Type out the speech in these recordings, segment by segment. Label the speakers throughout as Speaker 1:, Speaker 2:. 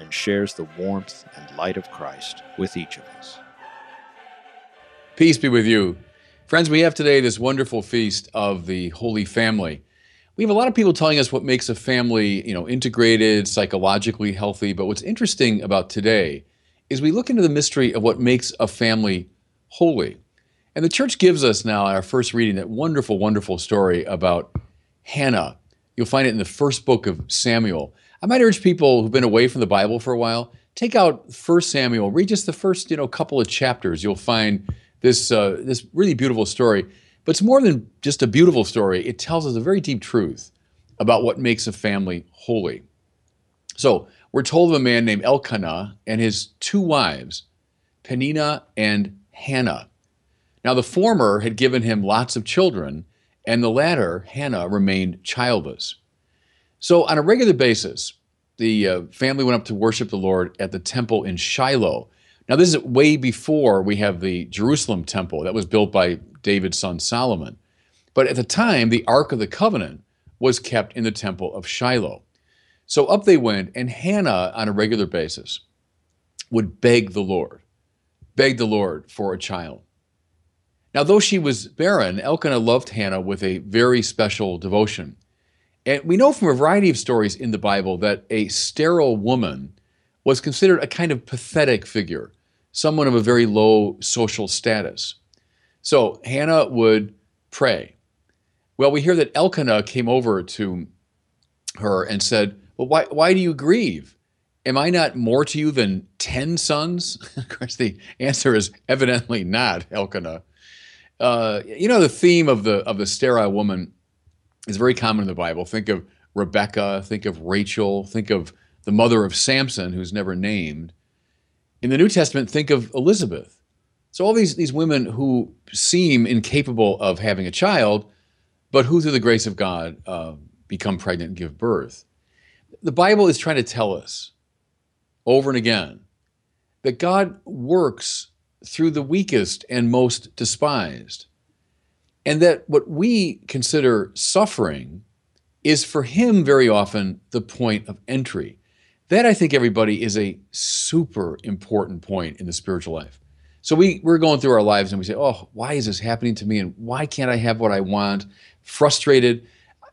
Speaker 1: and shares the warmth and light of Christ with each of us.
Speaker 2: Peace be with you. Friends, we have today this wonderful feast of the Holy Family. We have a lot of people telling us what makes a family, you know, integrated, psychologically healthy, but what's interesting about today is we look into the mystery of what makes a family holy. And the church gives us now our first reading that wonderful, wonderful story about Hannah. You'll find it in the first book of Samuel. I might urge people who've been away from the Bible for a while, take out 1 Samuel, read just the first, you know, couple of chapters. You'll find this uh, this really beautiful story. But it's more than just a beautiful story. It tells us a very deep truth about what makes a family holy. So we're told of a man named Elkanah and his two wives, Penina and Hannah. Now the former had given him lots of children, and the latter, Hannah, remained childless. So, on a regular basis, the uh, family went up to worship the Lord at the temple in Shiloh. Now, this is way before we have the Jerusalem temple that was built by David's son Solomon. But at the time, the Ark of the Covenant was kept in the temple of Shiloh. So up they went, and Hannah, on a regular basis, would beg the Lord, beg the Lord for a child. Now, though she was barren, Elkanah loved Hannah with a very special devotion. And we know from a variety of stories in the Bible that a sterile woman was considered a kind of pathetic figure, someone of a very low social status. So Hannah would pray. Well, we hear that Elkanah came over to her and said, Well, why, why do you grieve? Am I not more to you than 10 sons? of course, the answer is evidently not, Elkanah. Uh, you know, the theme of the, of the sterile woman is very common in the Bible. Think of Rebecca, think of Rachel, think of the mother of Samson, who's never named. In the New Testament, think of Elizabeth. So, all these, these women who seem incapable of having a child, but who, through the grace of God, uh, become pregnant and give birth. The Bible is trying to tell us over and again that God works through the weakest and most despised. And that what we consider suffering is for him very often the point of entry. That I think everybody is a super important point in the spiritual life. So we, we're going through our lives and we say, oh, why is this happening to me? And why can't I have what I want? Frustrated.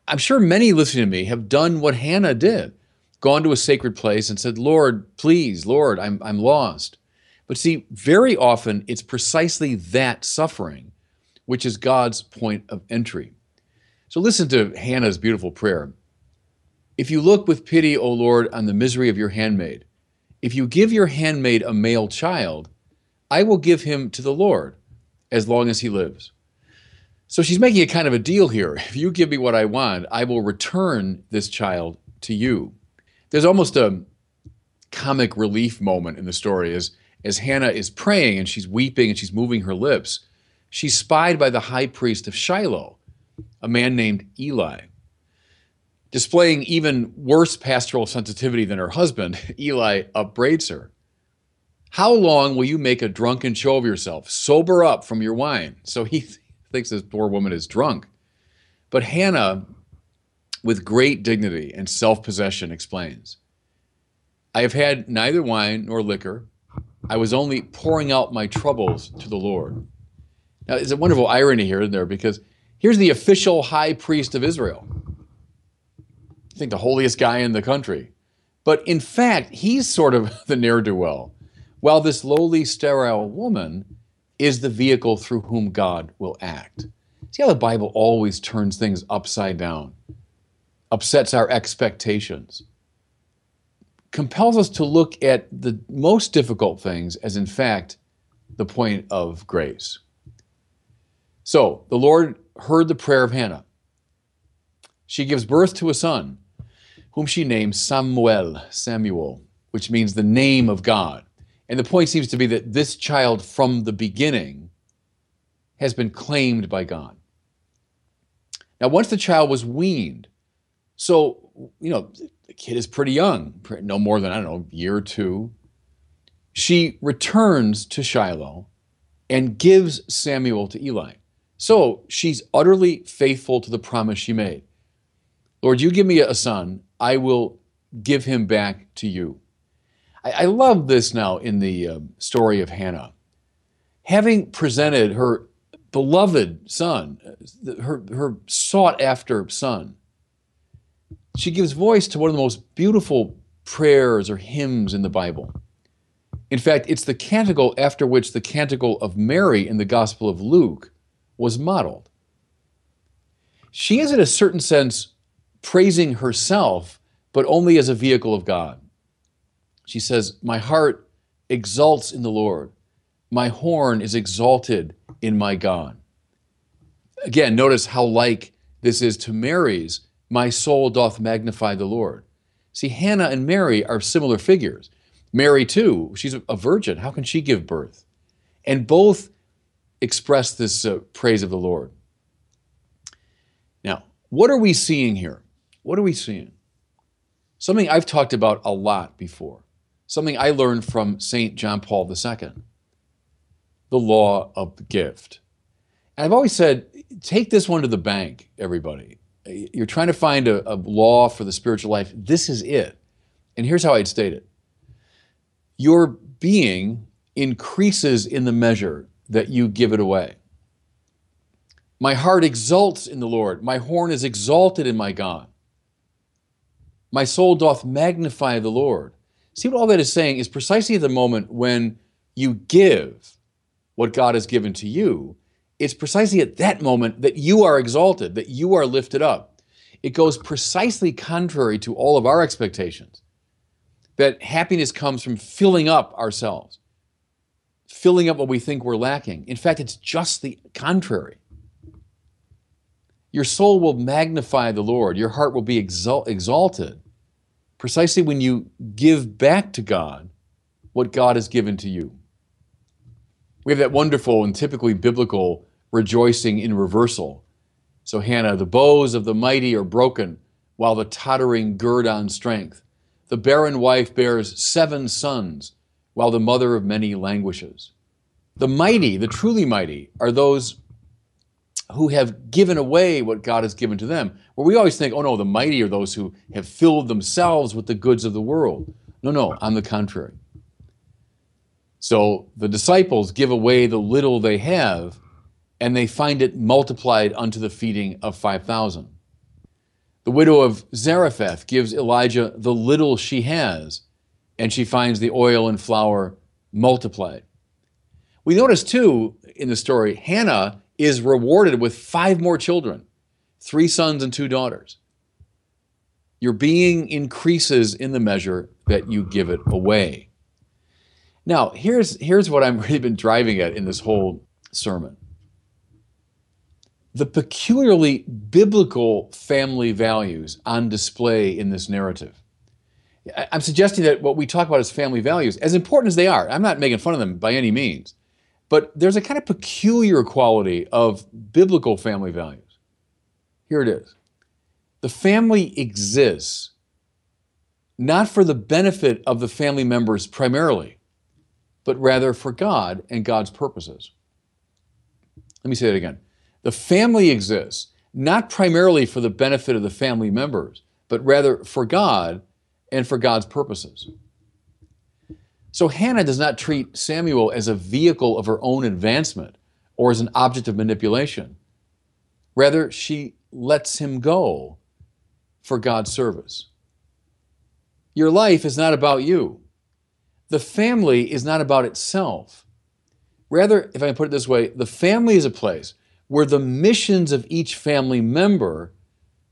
Speaker 2: I'm sure many listening to me have done what Hannah did gone to a sacred place and said, Lord, please, Lord, I'm, I'm lost. But see, very often it's precisely that suffering which is God's point of entry. So listen to Hannah's beautiful prayer. If you look with pity, O Lord, on the misery of your handmaid, if you give your handmaid a male child, I will give him to the Lord as long as he lives. So she's making a kind of a deal here. If you give me what I want, I will return this child to you. There's almost a comic relief moment in the story as, as Hannah is praying and she's weeping and she's moving her lips she's spied by the high priest of Shiloh, a man named Eli. Displaying even worse pastoral sensitivity than her husband, Eli upbraids her. How long will you make a drunken show of yourself? Sober up from your wine. So he thinks this poor woman is drunk. But Hannah, with great dignity and self possession, explains I have had neither wine nor liquor. I was only pouring out my troubles to the Lord. Now, there's a wonderful irony here in there because here's the official high priest of Israel. I think the holiest guy in the country. But in fact, he's sort of the ne'er do well, while this lowly, sterile woman is the vehicle through whom God will act. See how the Bible always turns things upside down, upsets our expectations, compels us to look at the most difficult things as, in fact, the point of grace. So the Lord heard the prayer of Hannah. She gives birth to a son, whom she names Samuel, Samuel. which means the name of God. And the point seems to be that this child from the beginning has been claimed by God. Now, once the child was weaned, so, you know, the kid is pretty young, no more than, I don't know, year or two. She returns to Shiloh and gives Samuel to Eli. So she's utterly faithful to the promise she made. Lord, you give me a son, I will give him back to you. I, I love this now in the uh, story of Hannah. Having presented her beloved son, her, her sought after son, she gives voice to one of the most beautiful prayers or hymns in the Bible. In fact, it's the canticle after which the canticle of Mary in the Gospel of Luke was modeled. She is, in a certain sense, praising herself, but only as a vehicle of God. She says, My heart exalts in the Lord, my horn is exalted in my God. Again, notice how like this is to Mary's, My soul doth magnify the Lord. See, Hannah and Mary are similar figures. Mary, too, she's a virgin. How can she give birth? And both express this uh, praise of the Lord. Now, what are we seeing here? What are we seeing? Something I've talked about a lot before, something I learned from St. John Paul II the law of the gift. And I've always said, take this one to the bank, everybody. You're trying to find a, a law for the spiritual life. This is it. And here's how I'd state it your being increases in the measure that you give it away. My heart exults in the Lord. My horn is exalted in my God. My soul doth magnify the Lord. See what all that is saying is precisely at the moment when you give what God has given to you, it's precisely at that moment that you are exalted, that you are lifted up. It goes precisely contrary to all of our expectations that happiness comes from filling up ourselves, filling up what we think we're lacking. In fact, it's just the contrary. Your soul will magnify the Lord, your heart will be exalt- exalted precisely when you give back to God what God has given to you. We have that wonderful and typically biblical rejoicing in reversal. So, Hannah, the bows of the mighty are broken, while the tottering gird on strength. The barren wife bears seven sons, while the mother of many languishes. The mighty, the truly mighty, are those who have given away what God has given to them. Where we always think, oh no, the mighty are those who have filled themselves with the goods of the world. No, no, on the contrary. So the disciples give away the little they have, and they find it multiplied unto the feeding of 5,000. The widow of Zarephath gives Elijah the little she has, and she finds the oil and flour multiplied. We notice too in the story, Hannah is rewarded with five more children three sons and two daughters. Your being increases in the measure that you give it away. Now, here's, here's what I've really been driving at in this whole sermon the peculiarly biblical family values on display in this narrative. I'm suggesting that what we talk about as family values, as important as they are, I'm not making fun of them by any means, but there's a kind of peculiar quality of biblical family values. Here it is the family exists not for the benefit of the family members primarily, but rather for God and God's purposes. Let me say that again. The family exists not primarily for the benefit of the family members, but rather for God and for God's purposes. So Hannah does not treat Samuel as a vehicle of her own advancement or as an object of manipulation. Rather, she lets him go for God's service. Your life is not about you. The family is not about itself. Rather, if I put it this way, the family is a place where the missions of each family member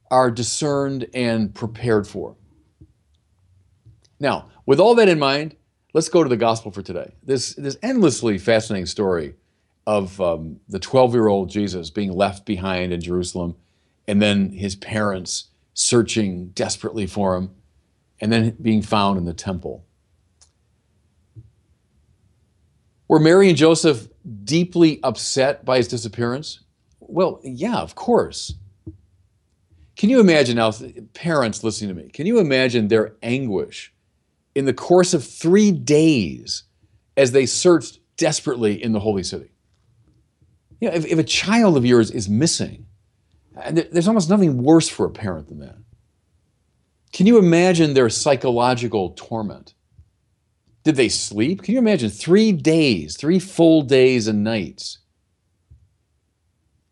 Speaker 2: are discerned and prepared for. Now, with all that in mind, let's go to the gospel for today. This, this endlessly fascinating story of um, the 12 year old Jesus being left behind in Jerusalem, and then his parents searching desperately for him, and then being found in the temple. Were Mary and Joseph deeply upset by his disappearance? Well, yeah, of course. Can you imagine now, parents listening to me, can you imagine their anguish in the course of three days as they searched desperately in the holy city? You know, if, if a child of yours is missing, uh, and there's almost nothing worse for a parent than that. Can you imagine their psychological torment? Did they sleep? Can you imagine three days, three full days and nights?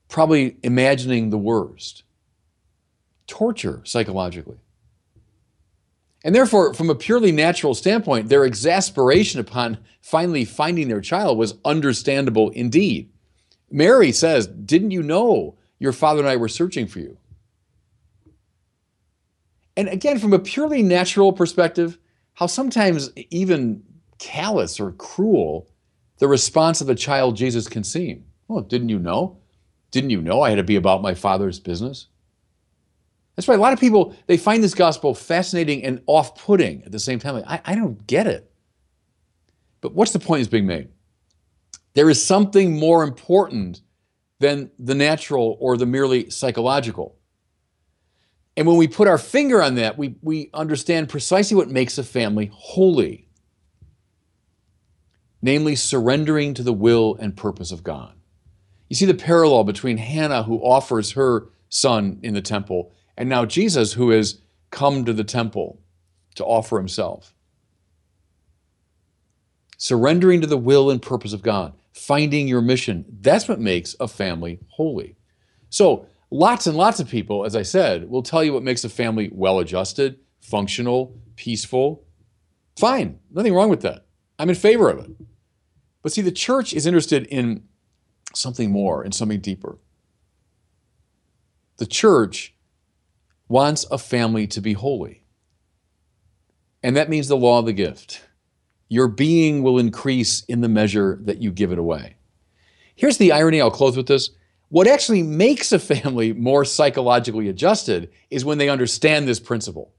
Speaker 2: Probably imagining the worst. Torture psychologically. And therefore, from a purely natural standpoint, their exasperation upon finally finding their child was understandable indeed. Mary says, Didn't you know your father and I were searching for you? And again, from a purely natural perspective, how sometimes even callous or cruel the response of a child Jesus can seem. Well, didn't you know? Didn't you know I had to be about my father's business? That's why a lot of people they find this gospel fascinating and off-putting at the same time. I, I don't get it. But what's the point is being made? There is something more important than the natural or the merely psychological. And when we put our finger on that, we, we understand precisely what makes a family holy namely, surrendering to the will and purpose of God. You see the parallel between Hannah, who offers her son in the temple, and now Jesus, who has come to the temple to offer himself. Surrendering to the will and purpose of God, finding your mission, that's what makes a family holy. So, Lots and lots of people, as I said, will tell you what makes a family well adjusted, functional, peaceful. Fine, nothing wrong with that. I'm in favor of it. But see, the church is interested in something more and something deeper. The church wants a family to be holy. And that means the law of the gift. Your being will increase in the measure that you give it away. Here's the irony, I'll close with this. What actually makes a family more psychologically adjusted is when they understand this principle.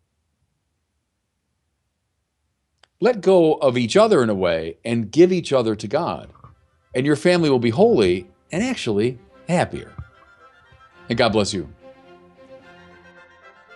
Speaker 2: Let go of each other in a way and give each other to God, and your family will be holy and actually happier. And God bless you.